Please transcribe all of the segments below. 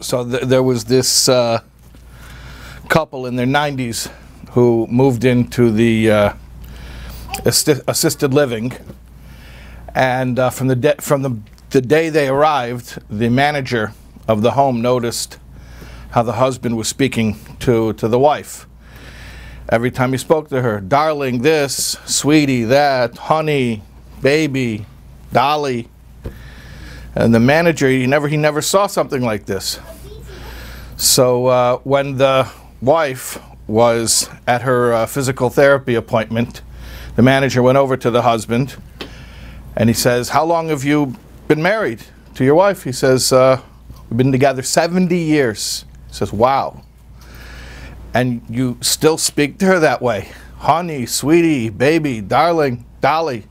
So th- there was this uh, couple in their 90s who moved into the uh, assisti- assisted living, and uh, from the de- from the the day they arrived, the manager of the home noticed how the husband was speaking to to the wife. Every time he spoke to her, darling, this, sweetie, that, honey, baby, dolly. And the manager, he never, he never saw something like this. So uh, when the wife was at her uh, physical therapy appointment, the manager went over to the husband and he says, How long have you been married to your wife? He says, uh, We've been together 70 years. He says, Wow. And you still speak to her that way honey, sweetie, baby, darling, dolly.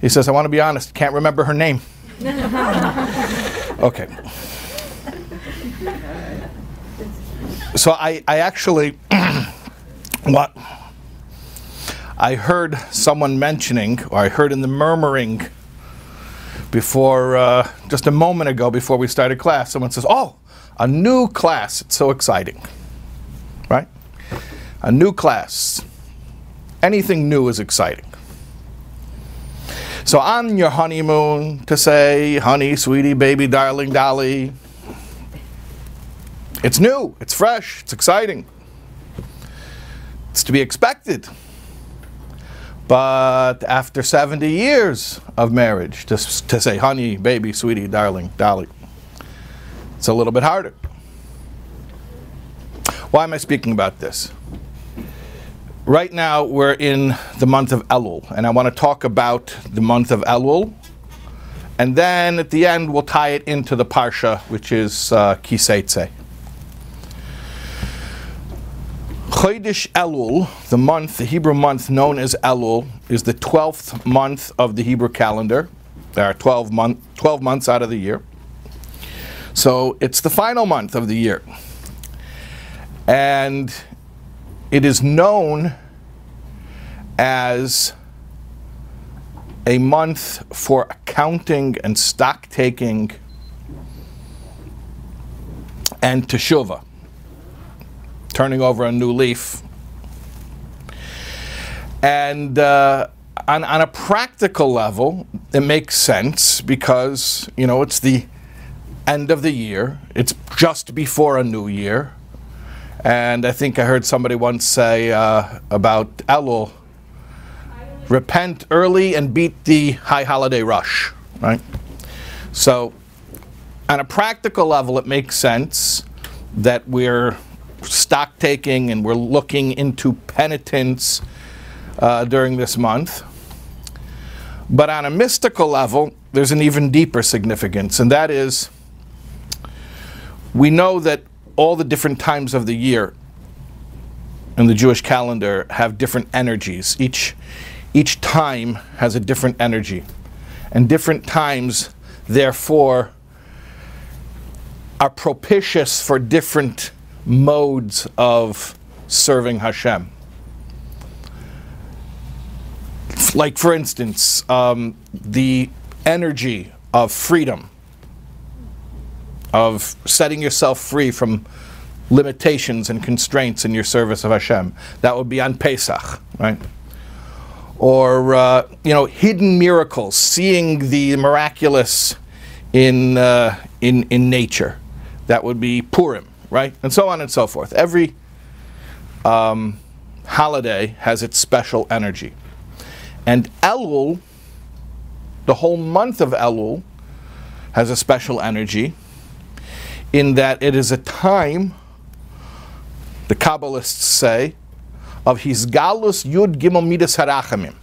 He says, I want to be honest, can't remember her name. okay. So I, I actually, what I heard someone mentioning, or I heard in the murmuring before, uh, just a moment ago before we started class, someone says, Oh, a new class. It's so exciting. Right? A new class. Anything new is exciting. So on your honeymoon, to say, honey, sweetie, baby, darling, dolly, it's new, it's fresh, it's exciting. It's to be expected. But after 70 years of marriage, to, to say, honey, baby, sweetie, darling, dolly, it's a little bit harder. Why am I speaking about this? Right now, we're in the month of Elul, and I want to talk about the month of Elul. And then at the end, we'll tie it into the Parsha, which is uh, Kiseitse. Chodesh Elul, the month, the Hebrew month known as Elul, is the 12th month of the Hebrew calendar. There are 12, month, 12 months out of the year. So it's the final month of the year. And it is known as a month for accounting and stock taking and teshuvah turning over a new leaf. And uh, on, on a practical level, it makes sense because, you know, it's the end of the year, it's just before a new year. And I think I heard somebody once say uh, about Elul repent early and beat the high holiday rush, right? So, on a practical level, it makes sense that we're stock taking and we're looking into penitence uh, during this month. But on a mystical level, there's an even deeper significance, and that is we know that all the different times of the year in the Jewish calendar have different energies. Each, each time has a different energy. And different times, therefore, are propitious for different modes of serving Hashem. Like, for instance, um, the energy of freedom, of setting yourself free from limitations and constraints in your service of Hashem. That would be on Pesach, right? Or, uh, you know, hidden miracles, seeing the miraculous in, uh, in, in nature. That would be Purim right? And so on and so forth. Every um, holiday has its special energy. And Elul, the whole month of Elul, has a special energy in that it is a time, the Kabbalists say, of hisgalus Yud Gimel Midas Harachamim.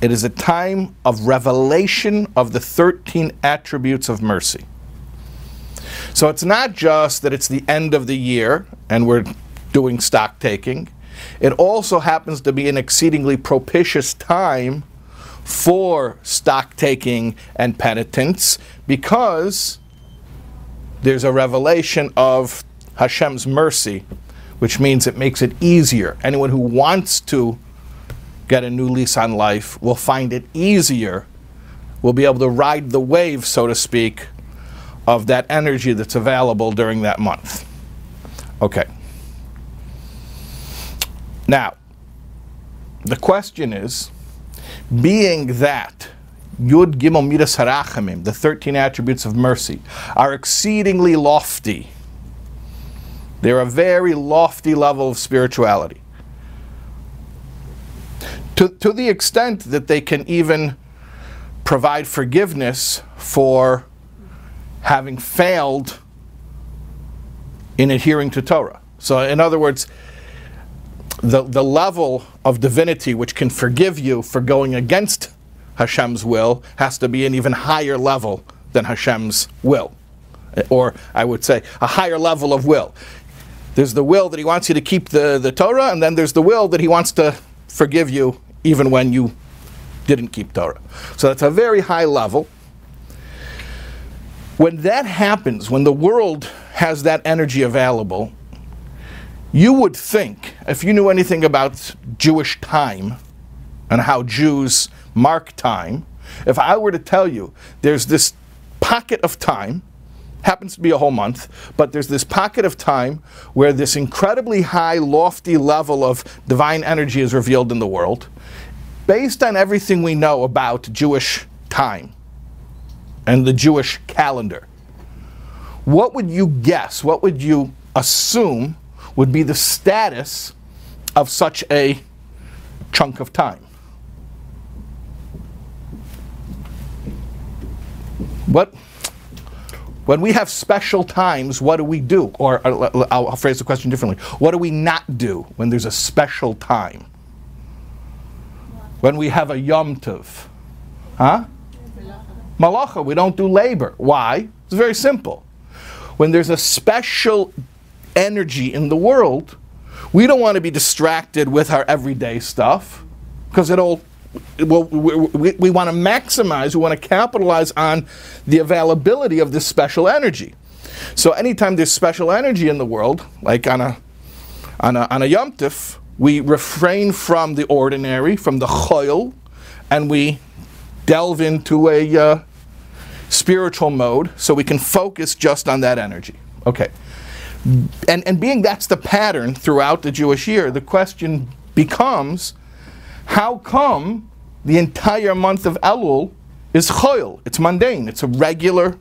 It is a time of revelation of the 13 attributes of mercy. So it's not just that it's the end of the year and we're doing stock taking. It also happens to be an exceedingly propitious time for stock taking and penitence because there's a revelation of Hashem's mercy, which means it makes it easier. Anyone who wants to get a new lease on life will find it easier, will be able to ride the wave, so to speak, of that energy that's available during that month. Okay. Now, the question is being that Yud Gimel Midas Harachamim, the 13 attributes of mercy, are exceedingly lofty. They're a very lofty level of spirituality. To, to the extent that they can even provide forgiveness for having failed in adhering to Torah. So, in other words, the, the level of divinity which can forgive you for going against Hashem's will has to be an even higher level than Hashem's will. Or I would say a higher level of will. There's the will that he wants you to keep the, the Torah, and then there's the will that he wants to forgive you even when you didn't keep Torah. So that's a very high level. When that happens, when the world has that energy available, you would think, if you knew anything about Jewish time and how Jews mark time, if I were to tell you there's this pocket of time, happens to be a whole month, but there's this pocket of time where this incredibly high, lofty level of divine energy is revealed in the world, based on everything we know about Jewish time and the Jewish calendar. What would you guess? What would you assume would be the status of such a chunk of time. What, when we have special times, what do we do? Or uh, I'll phrase the question differently. What do we not do when there's a special time? When we have a Yom Tov. Huh? Malacha, we don't do labor. Why? It's very simple. When there's a special energy in the world, we don't want to be distracted with our everyday stuff because it'll well, we, we, we, want to maximize, we want to capitalize on the availability of this special energy. So anytime there's special energy in the world, like on a on a, on a Yom we refrain from the ordinary, from the choil, and we delve into a uh, spiritual mode so we can focus just on that energy. Okay. And, and being that's the pattern throughout the Jewish year, the question becomes how come the entire month of Elul is choil? It's mundane, it's a regular,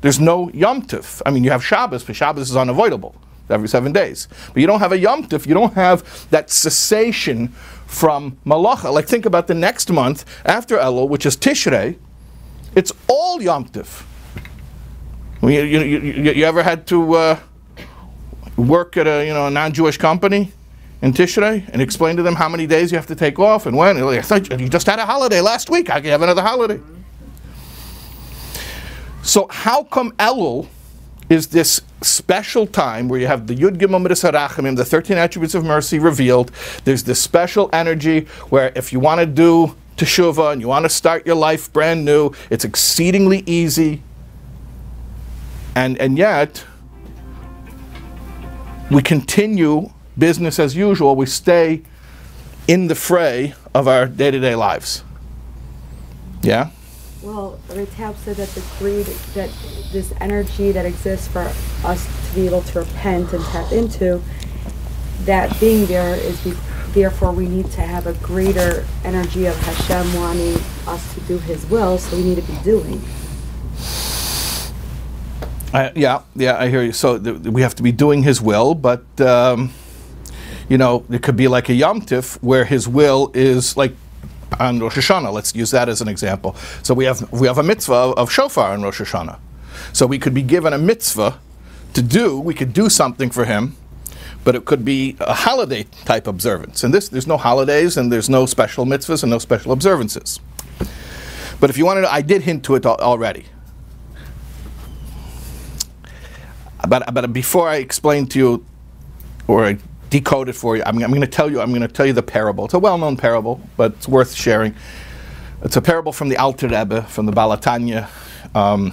there's no Yom Tif. I mean, you have Shabbos, but Shabbos is unavoidable every seven days. But you don't have a Yom Tif, you don't have that cessation from Malacha. Like, think about the next month after Elul, which is Tishrei, it's all Yom Tif. You, you, you, you ever had to. Uh, work at a you know a non-Jewish company in Tishrei and explain to them how many days you have to take off and when. Thought you just had a holiday last week. I can have another holiday. So how come Elul is this special time where you have the Yud Gimel Midas the 13 attributes of mercy revealed. There's this special energy where if you want to do teshuvah and you want to start your life brand new, it's exceedingly easy. And and yet we continue business as usual. We stay in the fray of our day to day lives. Yeah? Well, Ritab said that the greed, that this energy that exists for us to be able to repent and tap into, that being there is be, therefore we need to have a greater energy of Hashem wanting us to do His will, so we need to be doing. I, yeah, yeah, I hear you. So th- we have to be doing His will, but um, you know, it could be like a Yom Tif where His will is like on Rosh Hashanah. Let's use that as an example. So we have we have a mitzvah of shofar on Rosh Hashanah. So we could be given a mitzvah to do. We could do something for Him, but it could be a holiday type observance. And this, there's no holidays and there's no special mitzvahs and no special observances. But if you want to, I did hint to it already. But, but before I explain to you, or I decode it for you, I'm, I'm going to tell you. I'm going to tell you the parable. It's a well-known parable, but it's worth sharing. It's a parable from the Alter Rebbe, from the Baal HaTanya, um,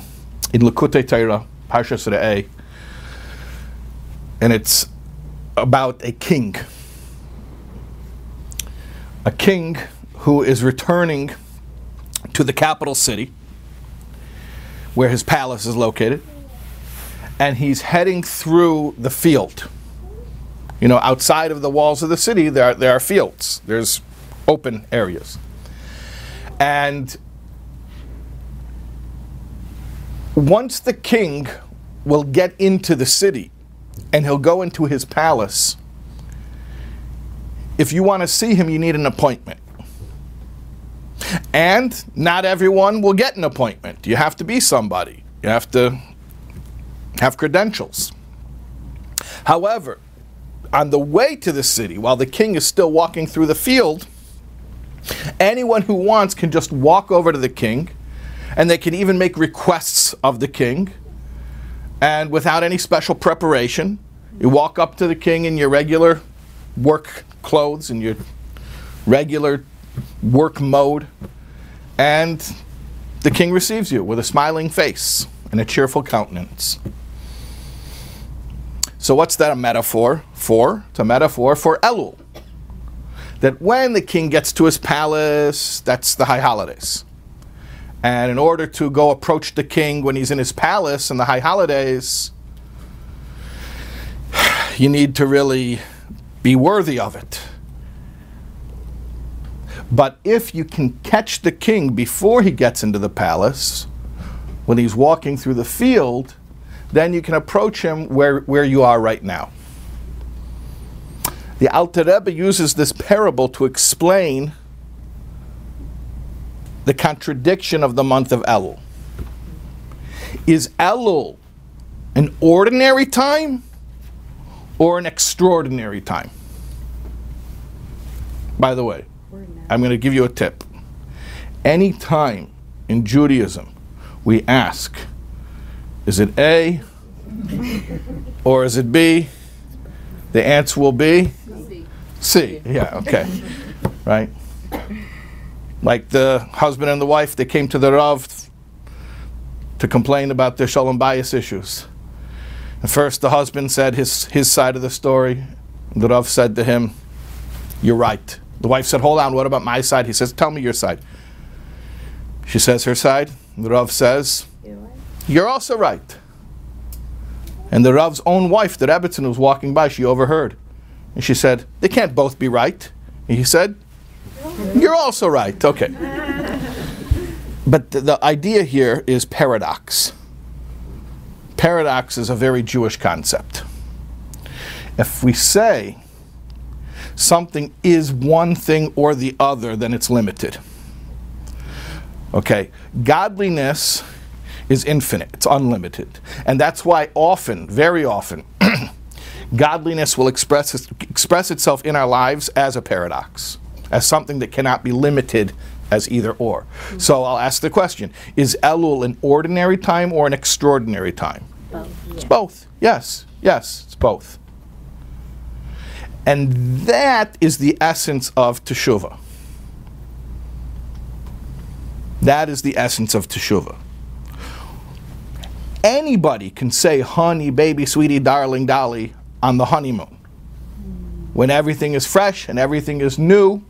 in Likutei Torah, Parshas Re'eh, and it's about a king, a king who is returning to the capital city, where his palace is located and he's heading through the field. You know, outside of the walls of the city, there are, there are fields, there's open areas. And once the king will get into the city and he'll go into his palace, if you want to see him, you need an appointment. And not everyone will get an appointment. You have to be somebody, you have to have credentials. However, on the way to the city, while the king is still walking through the field, anyone who wants can just walk over to the king, and they can even make requests of the king. And without any special preparation, you walk up to the king in your regular work clothes, in your regular work mode, and the king receives you with a smiling face and a cheerful countenance. So, what's that a metaphor for? It's a metaphor for Elul. That when the king gets to his palace, that's the high holidays. And in order to go approach the king when he's in his palace in the high holidays, you need to really be worthy of it. But if you can catch the king before he gets into the palace, when he's walking through the field, then you can approach him where, where you are right now. The Alter Rebbe uses this parable to explain the contradiction of the month of Elul. Is Elul an ordinary time or an extraordinary time? By the way, I'm going to give you a tip. Any time in Judaism we ask, is it A or is it B? The answer will be C. C. Yeah, okay. right? Like the husband and the wife, they came to the Rav to complain about their shalom bayis issues. And first, the husband said his, his side of the story. The Rav said to him, You're right. The wife said, Hold on, what about my side? He says, Tell me your side. She says her side. The Rav says, You're also right. And the Rav's own wife, the Rebbitzin, was walking by, she overheard. And she said, They can't both be right. And he said, You're also right. Okay. But the, the idea here is paradox. Paradox is a very Jewish concept. If we say something is one thing or the other, then it's limited. Okay, godliness is infinite, it's unlimited. And that's why often, very often, godliness will express, express itself in our lives as a paradox, as something that cannot be limited as either or. Mm-hmm. So I'll ask the question Is Elul an ordinary time or an extraordinary time? Both. It's both. Yes, yes, it's both. And that is the essence of Teshuvah. That is the essence of Teshuvah. Anybody can say honey, baby, sweetie, darling, dolly on the honeymoon. When everything is fresh and everything is new,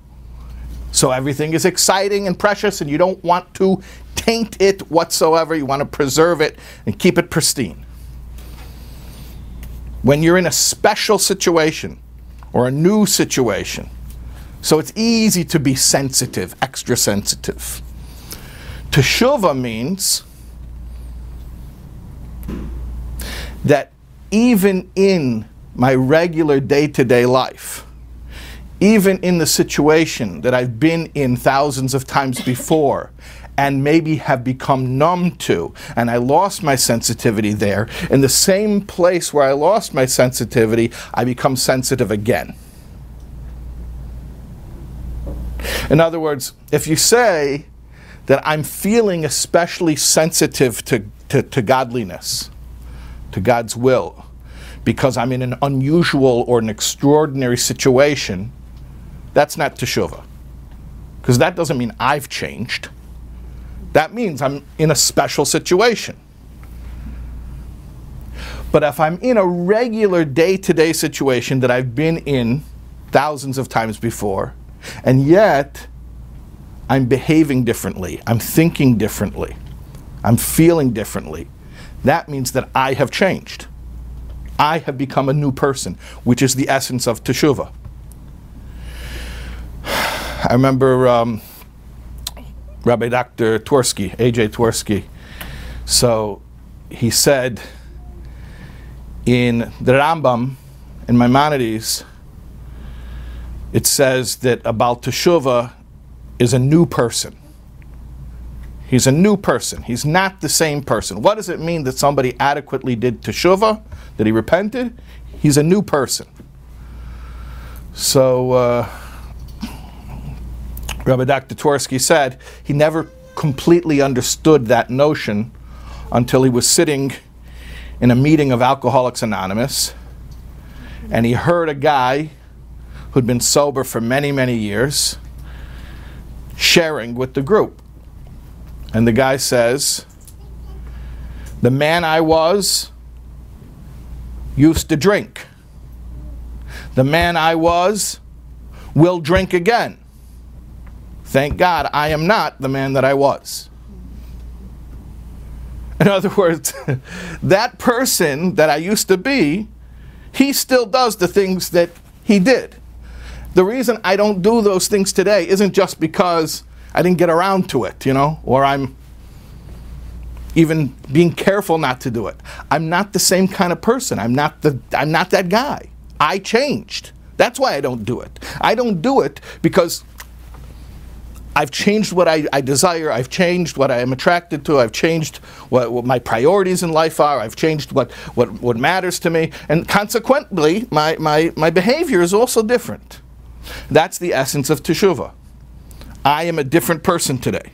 so everything is exciting and precious, and you don't want to taint it whatsoever. You want to preserve it and keep it pristine. When you're in a special situation or a new situation, so it's easy to be sensitive, extra sensitive. Teshuvah means that even in my regular day to day life, even in the situation that I've been in thousands of times before and maybe have become numb to, and I lost my sensitivity there, in the same place where I lost my sensitivity, I become sensitive again. In other words, if you say that I'm feeling especially sensitive to, to, to godliness, to God's will, because I'm in an unusual or an extraordinary situation, that's not teshuvah. Because that doesn't mean I've changed. That means I'm in a special situation. But if I'm in a regular day to day situation that I've been in thousands of times before, and yet I'm behaving differently, I'm thinking differently, I'm feeling differently, that means that I have changed. I have become a new person, which is the essence of teshuvah. I remember um, Rabbi Dr. Twersky, A.J. Twersky. So he said in the Rambam, in Maimonides, it says that about Teshuvah is a new person. He's a new person. He's not the same person. What does it mean that somebody adequately did teshuvah, that he repented? He's a new person. So, uh, Rabbi Dr. Twersky said he never completely understood that notion until he was sitting in a meeting of Alcoholics Anonymous and he heard a guy who'd been sober for many, many years sharing with the group. And the guy says, The man I was used to drink. The man I was will drink again. Thank God I am not the man that I was. In other words, that person that I used to be, he still does the things that he did. The reason I don't do those things today isn't just because I didn't get around to it, you know, or I'm even being careful not to do it. I'm not the same kind of person. I'm not the I'm not that guy. I changed. That's why I don't do it. I don't do it because I've changed what I, I desire. I've changed what I am attracted to. I've changed what, what, my priorities in life are. I've changed what, what, what matters to me. And consequently, my, my, my behavior is also different. That's the essence of teshuvah. I am a different person today.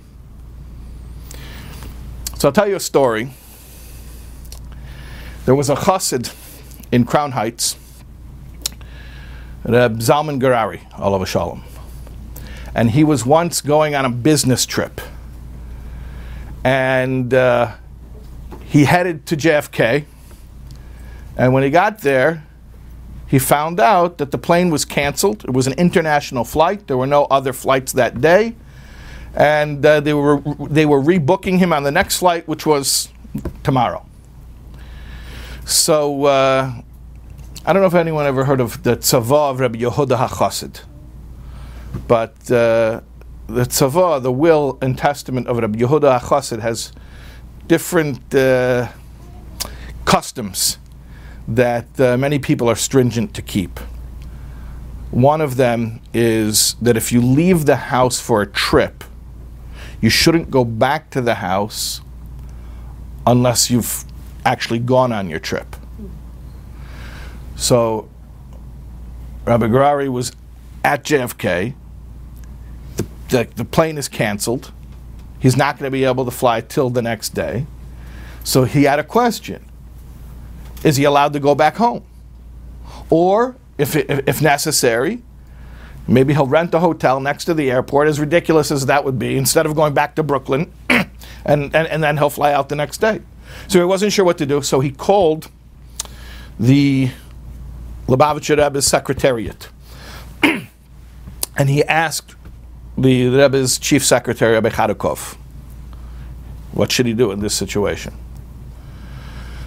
So I'll tell you a story. There was a chassid in Crown Heights, Reb Zalman Gurary, Alav Hashalom. And he was once going on a business trip. And uh, he headed to JFK. And when he got there, he found out that the plane was canceled. It was an international flight. There were no other flights that day. And uh, they, were, they were rebooking him on the next flight, which was tomorrow. So, uh, I don't know if anyone ever heard of the Tzavah of Rabbi Yehuda HaChassid. But uh, the Tzavah, the will and testament of Rabbi Yehuda HaChassid, has different uh, customs that uh, many people are stringent to keep. One of them is that if you leave the house for a trip, you shouldn't go back to the house unless you've actually gone on your trip. So, Rabbi Gurary was at JFK. The, the, the plane is canceled. He's not going to be able to fly till the next day. So he had a question is he allowed to go back home? Or, if, if necessary, maybe he'll rent a hotel next to the airport, as ridiculous as that would be, instead of going back to Brooklyn, and, and, and then he'll fly out the next day. So he wasn't sure what to do, so he called the Lubavitcher Rebbe's secretariat. and he asked the Rebbe's chief secretary, Rabbi Chodakov, what should he do in this situation?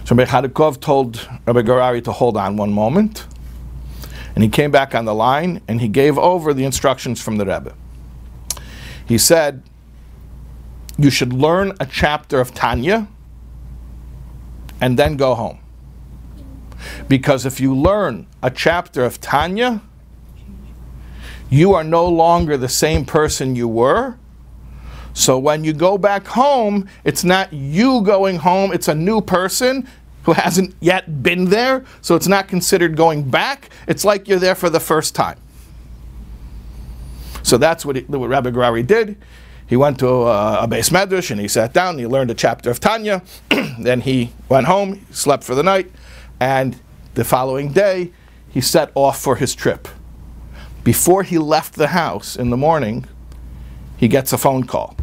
So Rabbi Chodakov told Rabbi Gurary to hold on one moment. And he came back on the line and he gave over the instructions from the Rebbe. He said, You should learn a chapter of Tanya and then go home. Because if you learn a chapter of Tanya, you are no longer the same person you were. So when you go back home, it's not you going home, it's a new person who hasn't yet been there, so it's not considered going back. It's like you're there for the first time. So that's what, he, what Rabbi Gurary did. He went to uh, a, a beis medrash and he sat down. He learned a chapter of Tanya. then he went home, slept for the night, and the following day he set off for his trip. Before he left the house in the morning, he gets a phone call.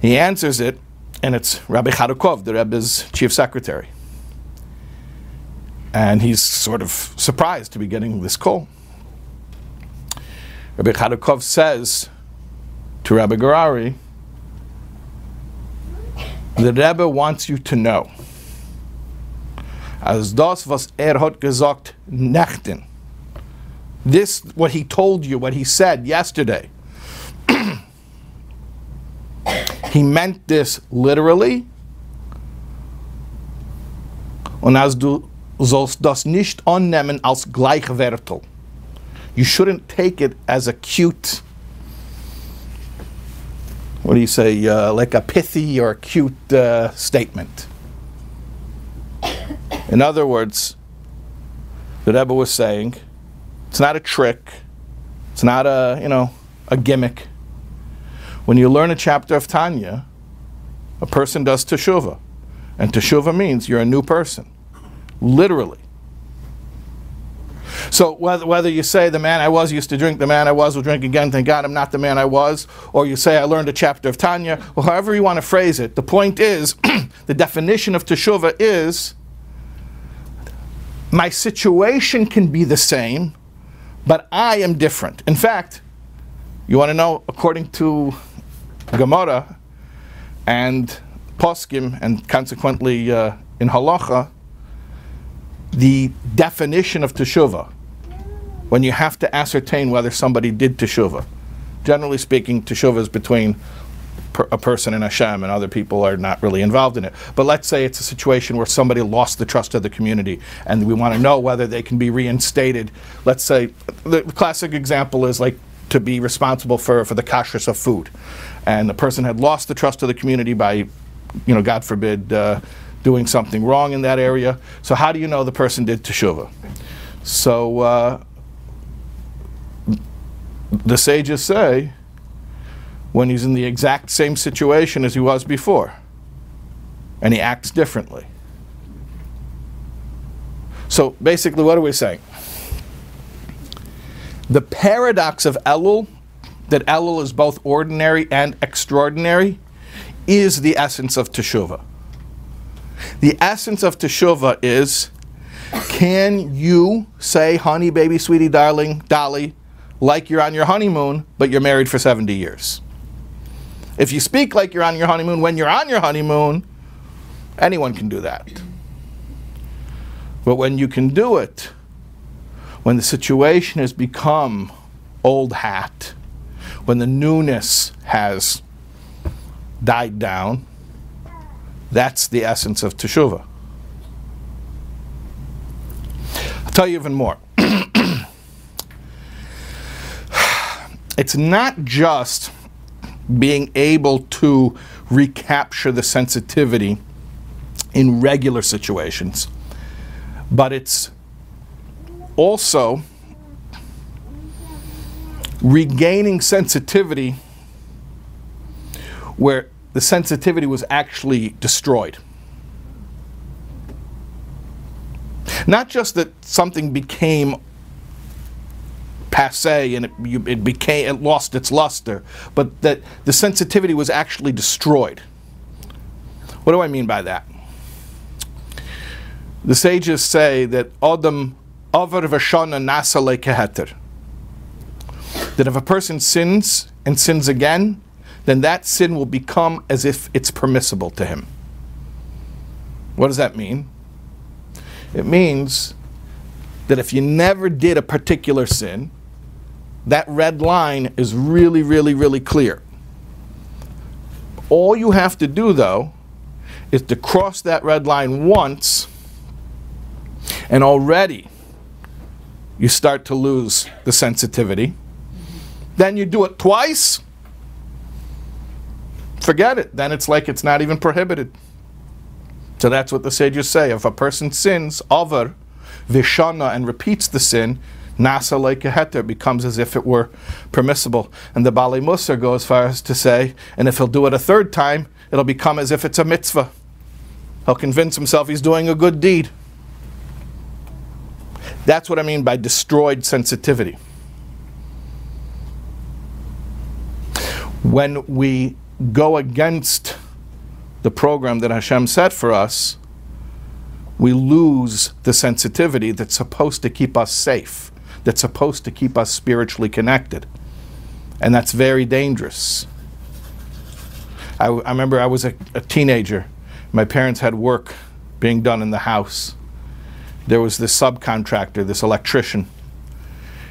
He answers it, and it's Rabbi Chodakov, the Rebbe's chief secretary. And he's sort of surprised to be getting this call. Rabbi Chodakov says to Rabbi Gurary, The Rebbe wants you to know. As das, was er hat gesagt, nechten. This, what he told you, what he said yesterday. He meant this literally. Und als du sollst das nicht annehmen als Gleichwertel. You shouldn't take it as a cute, what do you say, uh, like a pithy or a cute uh, statement. In other words, the Rebbe was saying, it's not a trick, it's not a, you know, a gimmick. When you learn a chapter of Tanya, a person does teshuvah. And teshuvah means you're a new person. Literally. So whether, whether you say the man I was used to drink, the man I was will drink again, thank God I'm not the man I was, or you say I learned a chapter of Tanya, or however you want to phrase it, the point is, the definition of teshuvah is my situation can be the same, but I am different. In fact, you want to know, according to Gemara and Poskim, and consequently uh, in Halacha, the definition of teshuvah when you have to ascertain whether somebody did teshuvah. Generally speaking, teshuvah is between per, a person and Hashem, and other people are not really involved in it. But let's say it's a situation where somebody lost the trust of the community, and we want to know whether they can be reinstated. Let's say the classic example is like to be responsible for, for the kashrus of food, and the person had lost the trust of the community by, you know, God forbid. Uh, doing something wrong in that area. So, how do you know the person did teshuvah? So, uh, the sages say when he's in the exact same situation as he was before and he acts differently. So, basically, what are we saying? The paradox of Elul, that Elul is both ordinary and extraordinary, is the essence of teshuvah. The essence of teshuvah is can you say, honey, baby, sweetie, darling, dolly, like you're on your honeymoon, but you're married for 70 years? If you speak like you're on your honeymoon when you're on your honeymoon, anyone can do that. But when you can do it, when the situation has become old hat, when the newness has died down, that's the essence of teshuvah. I'll tell you even more. it's not just being able to recapture the sensitivity in regular situations, but it's also regaining sensitivity where the sensitivity was actually destroyed. Not just that something became passe and it, it became it lost its luster, but that the sensitivity was actually destroyed. What do I mean by that? The sages say that Adam Avar Vashana Nasale Keheter. That if a person sins and sins again, then that sin will become as if it's permissible to him. What does that mean? It means that if you never did a particular sin, that red line is really, really, really clear. All you have to do, though, is to cross that red line once, and already you start to lose the sensitivity. Then you do it twice, forget it. Then it's like it's not even prohibited. So that's what the sages say. If a person sins over vishana and repeats the sin, nasa like heter becomes as if it were permissible. And the Baalei Mussar goes as far as to say, and if he'll do it a third time, it'll become as if it's a mitzvah. He'll convince himself he's doing a good deed. That's what I mean by destroyed sensitivity. When we go against the program that Hashem set for us, we lose the sensitivity that's supposed to keep us safe, that's supposed to keep us spiritually connected. And that's very dangerous. I, I remember I was a, a teenager. My parents had work being done in the house. There was this subcontractor, this electrician,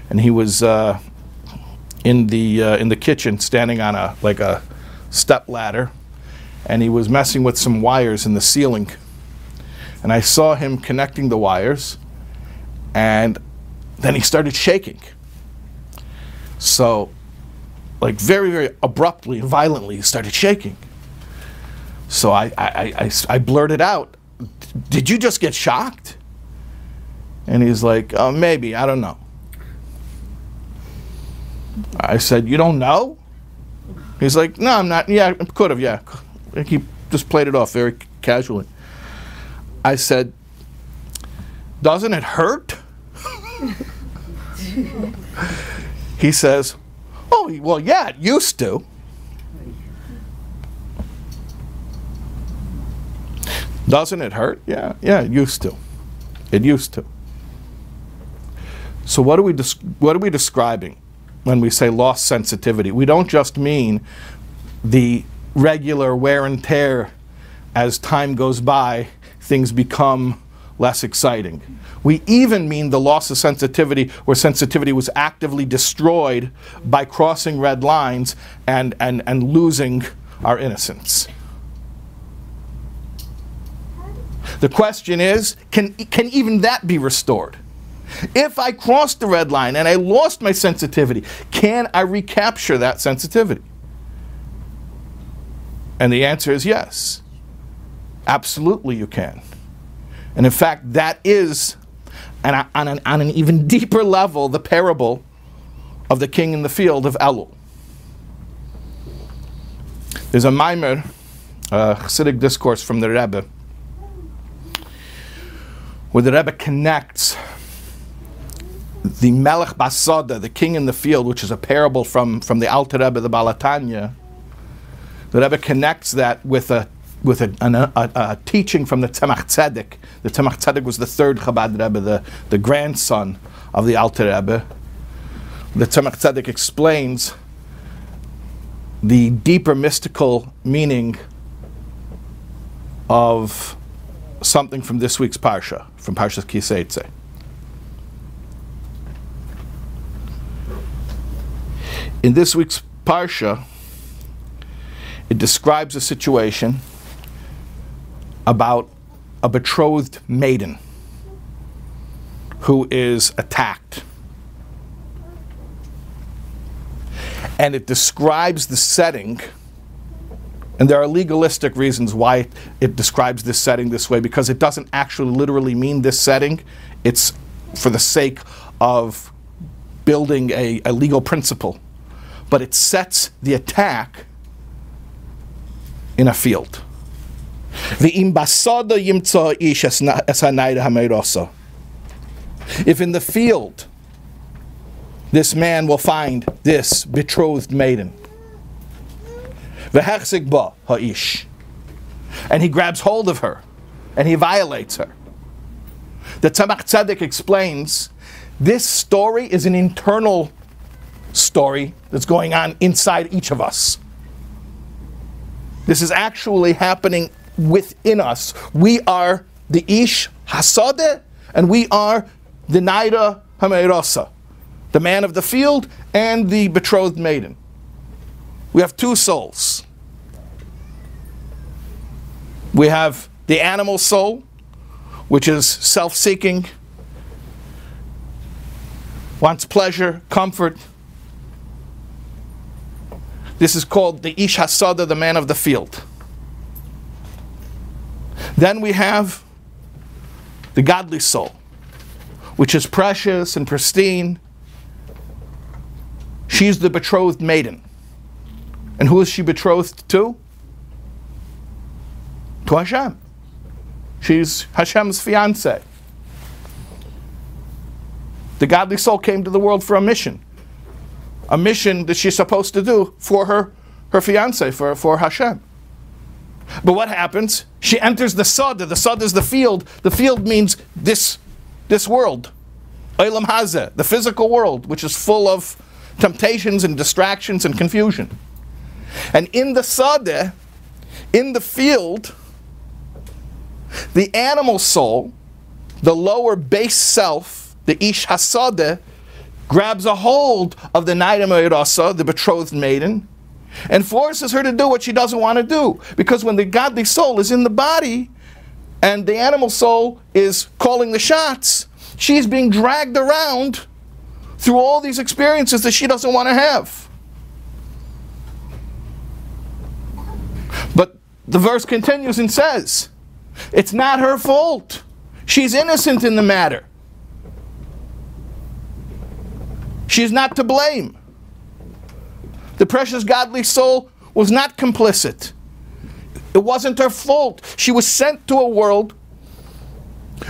and he was uh, in the uh, in the kitchen, standing on a like a step ladder, and he was messing with some wires in the ceiling. And I saw him connecting the wires, and then he started shaking. So, like very, very abruptly and violently, he started shaking. So I I I blurted out, Did you just get shocked? And he's like, uh, Maybe, I don't know. I said, You don't know? He's like, No, I'm not. Yeah, could have, yeah. He just played it off very casually. I said, Doesn't it hurt? he says, Oh, well, yeah, it used to. Doesn't it hurt? Yeah, yeah, it used to. It used to. So what are we what are we describing when we say lost sensitivity? We don't just mean the regular wear and tear as time goes by, things become less exciting. We even mean the loss of sensitivity where sensitivity was actively destroyed by crossing red lines and, and, and losing our innocence. The question is can, can even that be restored? If I crossed the red line and I lost my sensitivity, can I recapture that sensitivity? And the answer is yes. Absolutely, you can. And in fact, that is, on an, on an even deeper level, the parable of the king in the field of Elul. There's a mimer, a Hasidic discourse from the Rebbe, where the Rebbe connects the Melech Basada, the king in the field, which is a parable from, from the Alter Rebbe, the Baal HaTanya. The Rebbe connects that with a with a, an- a, a, teaching from the Tzemach Tzedek. The Tzemach Tzedek was the third Chabad Rebbe, the, the grandson of the Alter Rebbe. The Tzemach Tzedek explains the deeper mystical meaning of something from this week's Parsha, from Parshas Kiseitze. In this week's Parsha, it describes a situation about a betrothed maiden who is attacked. And it describes the setting, and there are legalistic reasons why it describes this setting this way, because it doesn't actually literally mean this setting. It's for the sake of building a, a legal principle. But it sets the attack in a field. If in the field this man will find this betrothed maiden, and he grabs hold of her and he violates her. The Tzemach Tzedek explains this story is an internal story that's going on inside each of us. This is actually happening within us. We are the Ish Hasadeh, and we are the Naida Hameirasa, the man of the field and the betrothed maiden. We have two souls. We have the animal soul, which is self seeking, wants pleasure, comfort. This is called the Ish Hasada, the man of the field. Then we have the godly soul, which is precious and pristine. She's the betrothed maiden. And who is she betrothed to? To Hashem. She's Hashem's fiance. The godly soul came to the world for a mission. A mission that she's supposed to do for her, her fiance, for, for Hashem. But what happens? She enters the Sada. The Sada is the field. The field means this, this world. Olam Hazeh, the physical world, which is full of temptations and distractions and confusion. And in the Sada, in the field, the animal soul, the lower base self, the Ish Hasadeh, grabs a hold of the Naarah Me'orasah, the betrothed maiden, and forces her to do what she doesn't want to do. Because when the godly soul is in the body and the animal soul is calling the shots, she's being dragged around through all these experiences that she doesn't want to have. But the verse continues and says, it's not her fault. She's innocent in the matter. She's not to blame. The precious godly soul was not complicit. It wasn't her fault. She was sent to a world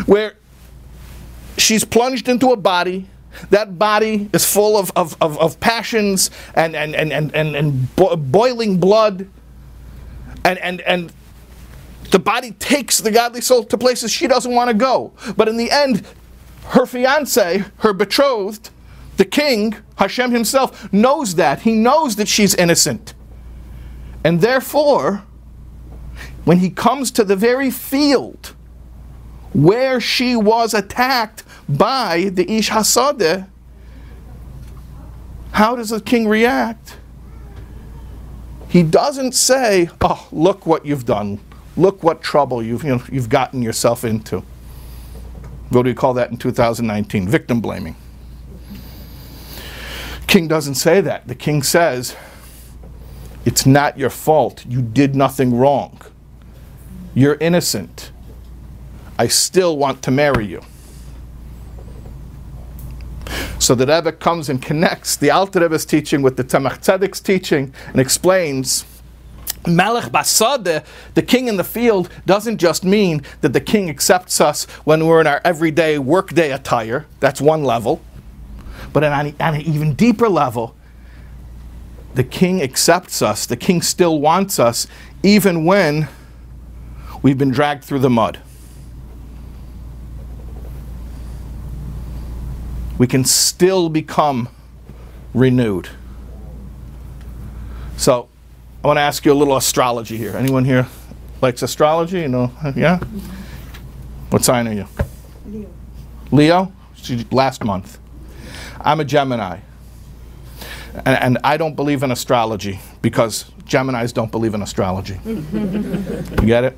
where she's plunged into a body. That body is full of, of, of, of passions and, and, and, and, and, and bo- boiling blood. And, and, and the body takes the godly soul to places she doesn't want to go. But in the end, her fiance, her betrothed, the king, Hashem himself, knows that. He knows that she's innocent. And therefore, when he comes to the very field where she was attacked by the Ish Hasadeh, how does the king react? He doesn't say, Oh, look what you've done. Look what trouble you've, you know, you've gotten yourself into. What do we call that in 2019? Victim blaming king doesn't say that. The king says, It's not your fault. You did nothing wrong. You're innocent. I still want to marry you. So the Rebbe comes and connects the Alter Rebbe's teaching with the Tzemach Tzedek's teaching and explains Melech Basade, the king in the field, doesn't just mean that the king accepts us when we're in our everyday workday attire. That's one level. But on, on an even deeper level, the king accepts us, the king still wants us, even when we've been dragged through the mud. We can still become renewed. So, I want to ask you a little astrology here. Anyone here likes astrology? You know, uh, yeah? What sign are you? Leo. Leo? Last month. I'm a Gemini. And, and, I don't believe in astrology because Geminis don't believe in astrology. you get it?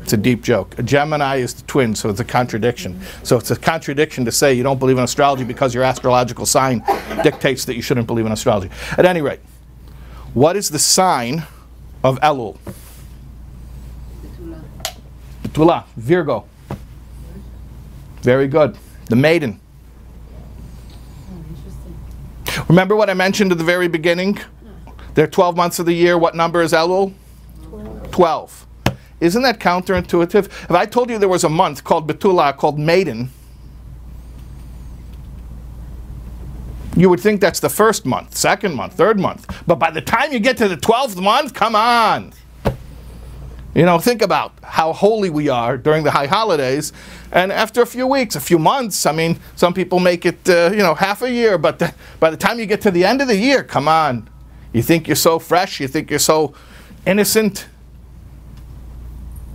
It's a deep joke. A Gemini is the twin, so it's a contradiction. So it's a contradiction to say you don't believe in astrology because your astrological sign dictates that you shouldn't believe in astrology. At any rate, what is the sign of Elul? Betula, Virgo. Very good. The maiden. Remember what I mentioned at the very beginning? There are 12 months of the year. What number is Elul? 12. 12. Isn't that counterintuitive? If I told you there was a month called Betula, called Maiden, you would think that's the first month, second month, third month. But by the time you get to the 12th month, come on. You know, think about how holy we are during the high holidays. And after a few weeks, a few months, I mean, some people make it, uh, you know, half a year, but by the time you get to the end of the year, come on. You think you're so fresh, you think you're so innocent.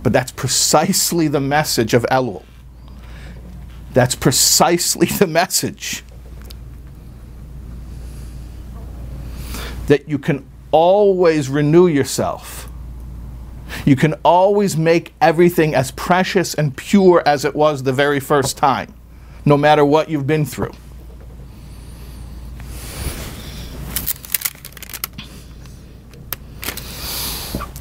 But that's precisely the message of Elul. That's precisely the message. That you can always renew yourself you can always make everything as precious and pure as it was the very first time, no matter what you've been through.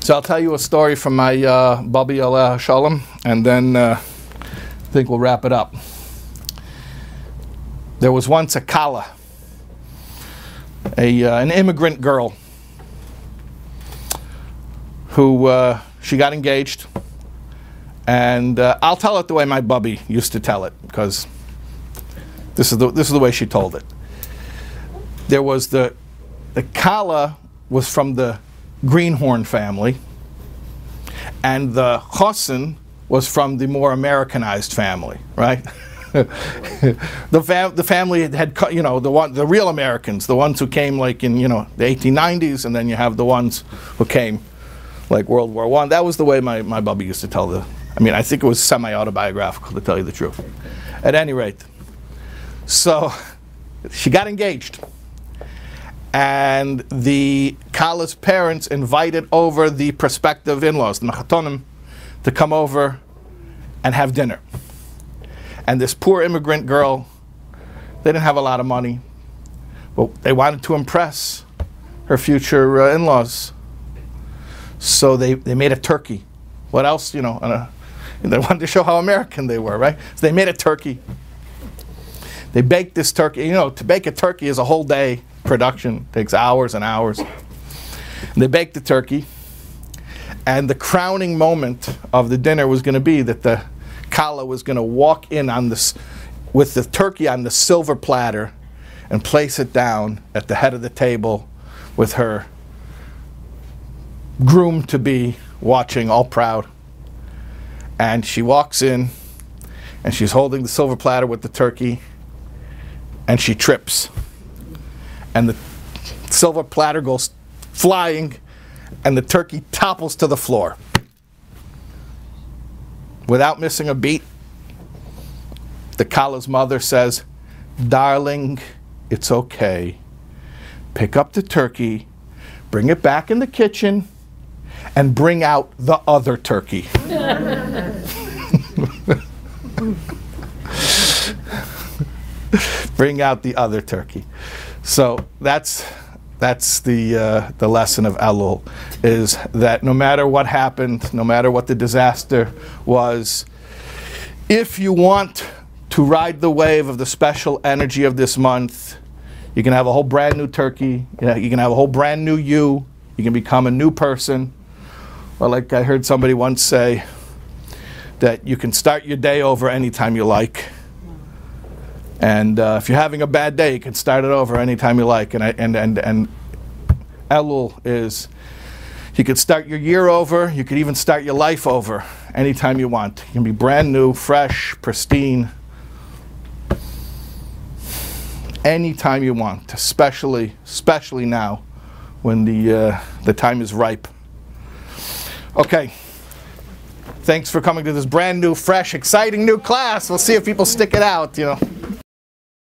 So I'll tell you a story from my uh, bubby Aleha Hashalom, and then uh, I think we'll wrap it up. There was once a Kala, a, uh, an immigrant girl who uh, she got engaged, and uh, I'll tell it the way my bubby used to tell it because this is the this is the way she told it. There was the the Kala was from the Greenhorn family, and the Chosson was from the more Americanized family, right? the, fam- the family had, you know, the one, the real Americans, the ones who came like in, you know, the 1890s, and then you have the ones who came like World War One. That was the way my, my bubby used to tell the. I mean, I think it was semi-autobiographical to tell you the truth. At any rate, so she got engaged, and the Kala's parents invited over the prospective in-laws, the Machatonim, to come over and have dinner. And this poor immigrant girl, they didn't have a lot of money, but they wanted to impress her future uh, in-laws. So they, they made a turkey. What else, you know? a- they wanted to show how American they were, right? So they made a turkey. They baked this turkey. You know, to bake a turkey is a whole day production. takes hours and hours. And they baked the turkey. And the crowning moment of the dinner was going to be that the Kala was going to walk in on this with the turkey on the silver platter and place it down at the head of the table with her groom to be watching all proud. And she walks in and she's holding the silver platter with the turkey and she trips. And the silver platter goes flying and the turkey topples to the floor. Without missing a beat, the Kala's mother says, Darling, it's okay. Pick up the turkey, bring it back in the kitchen, and bring out the other turkey. bring out the other turkey. So that's that's the uh, the lesson of Elul is that no matter what happened, no matter what the disaster was, if you want to ride the wave of the special energy of this month, you can have a whole brand new turkey. You, know, you can have a whole brand new you. You can become a new person. Or like I heard somebody once say, that you can start your day over anytime you like. And uh, if you're having a bad day, you can start it over anytime you like. And I, and and and Elul is you could start your year over. You could even start your life over anytime you want. You can be brand new, fresh, pristine. Anytime you want, especially especially now, when the uh, the time is ripe. Okay. Thanks for coming to this brand new, fresh, exciting new class. We'll see if people stick it out. You know.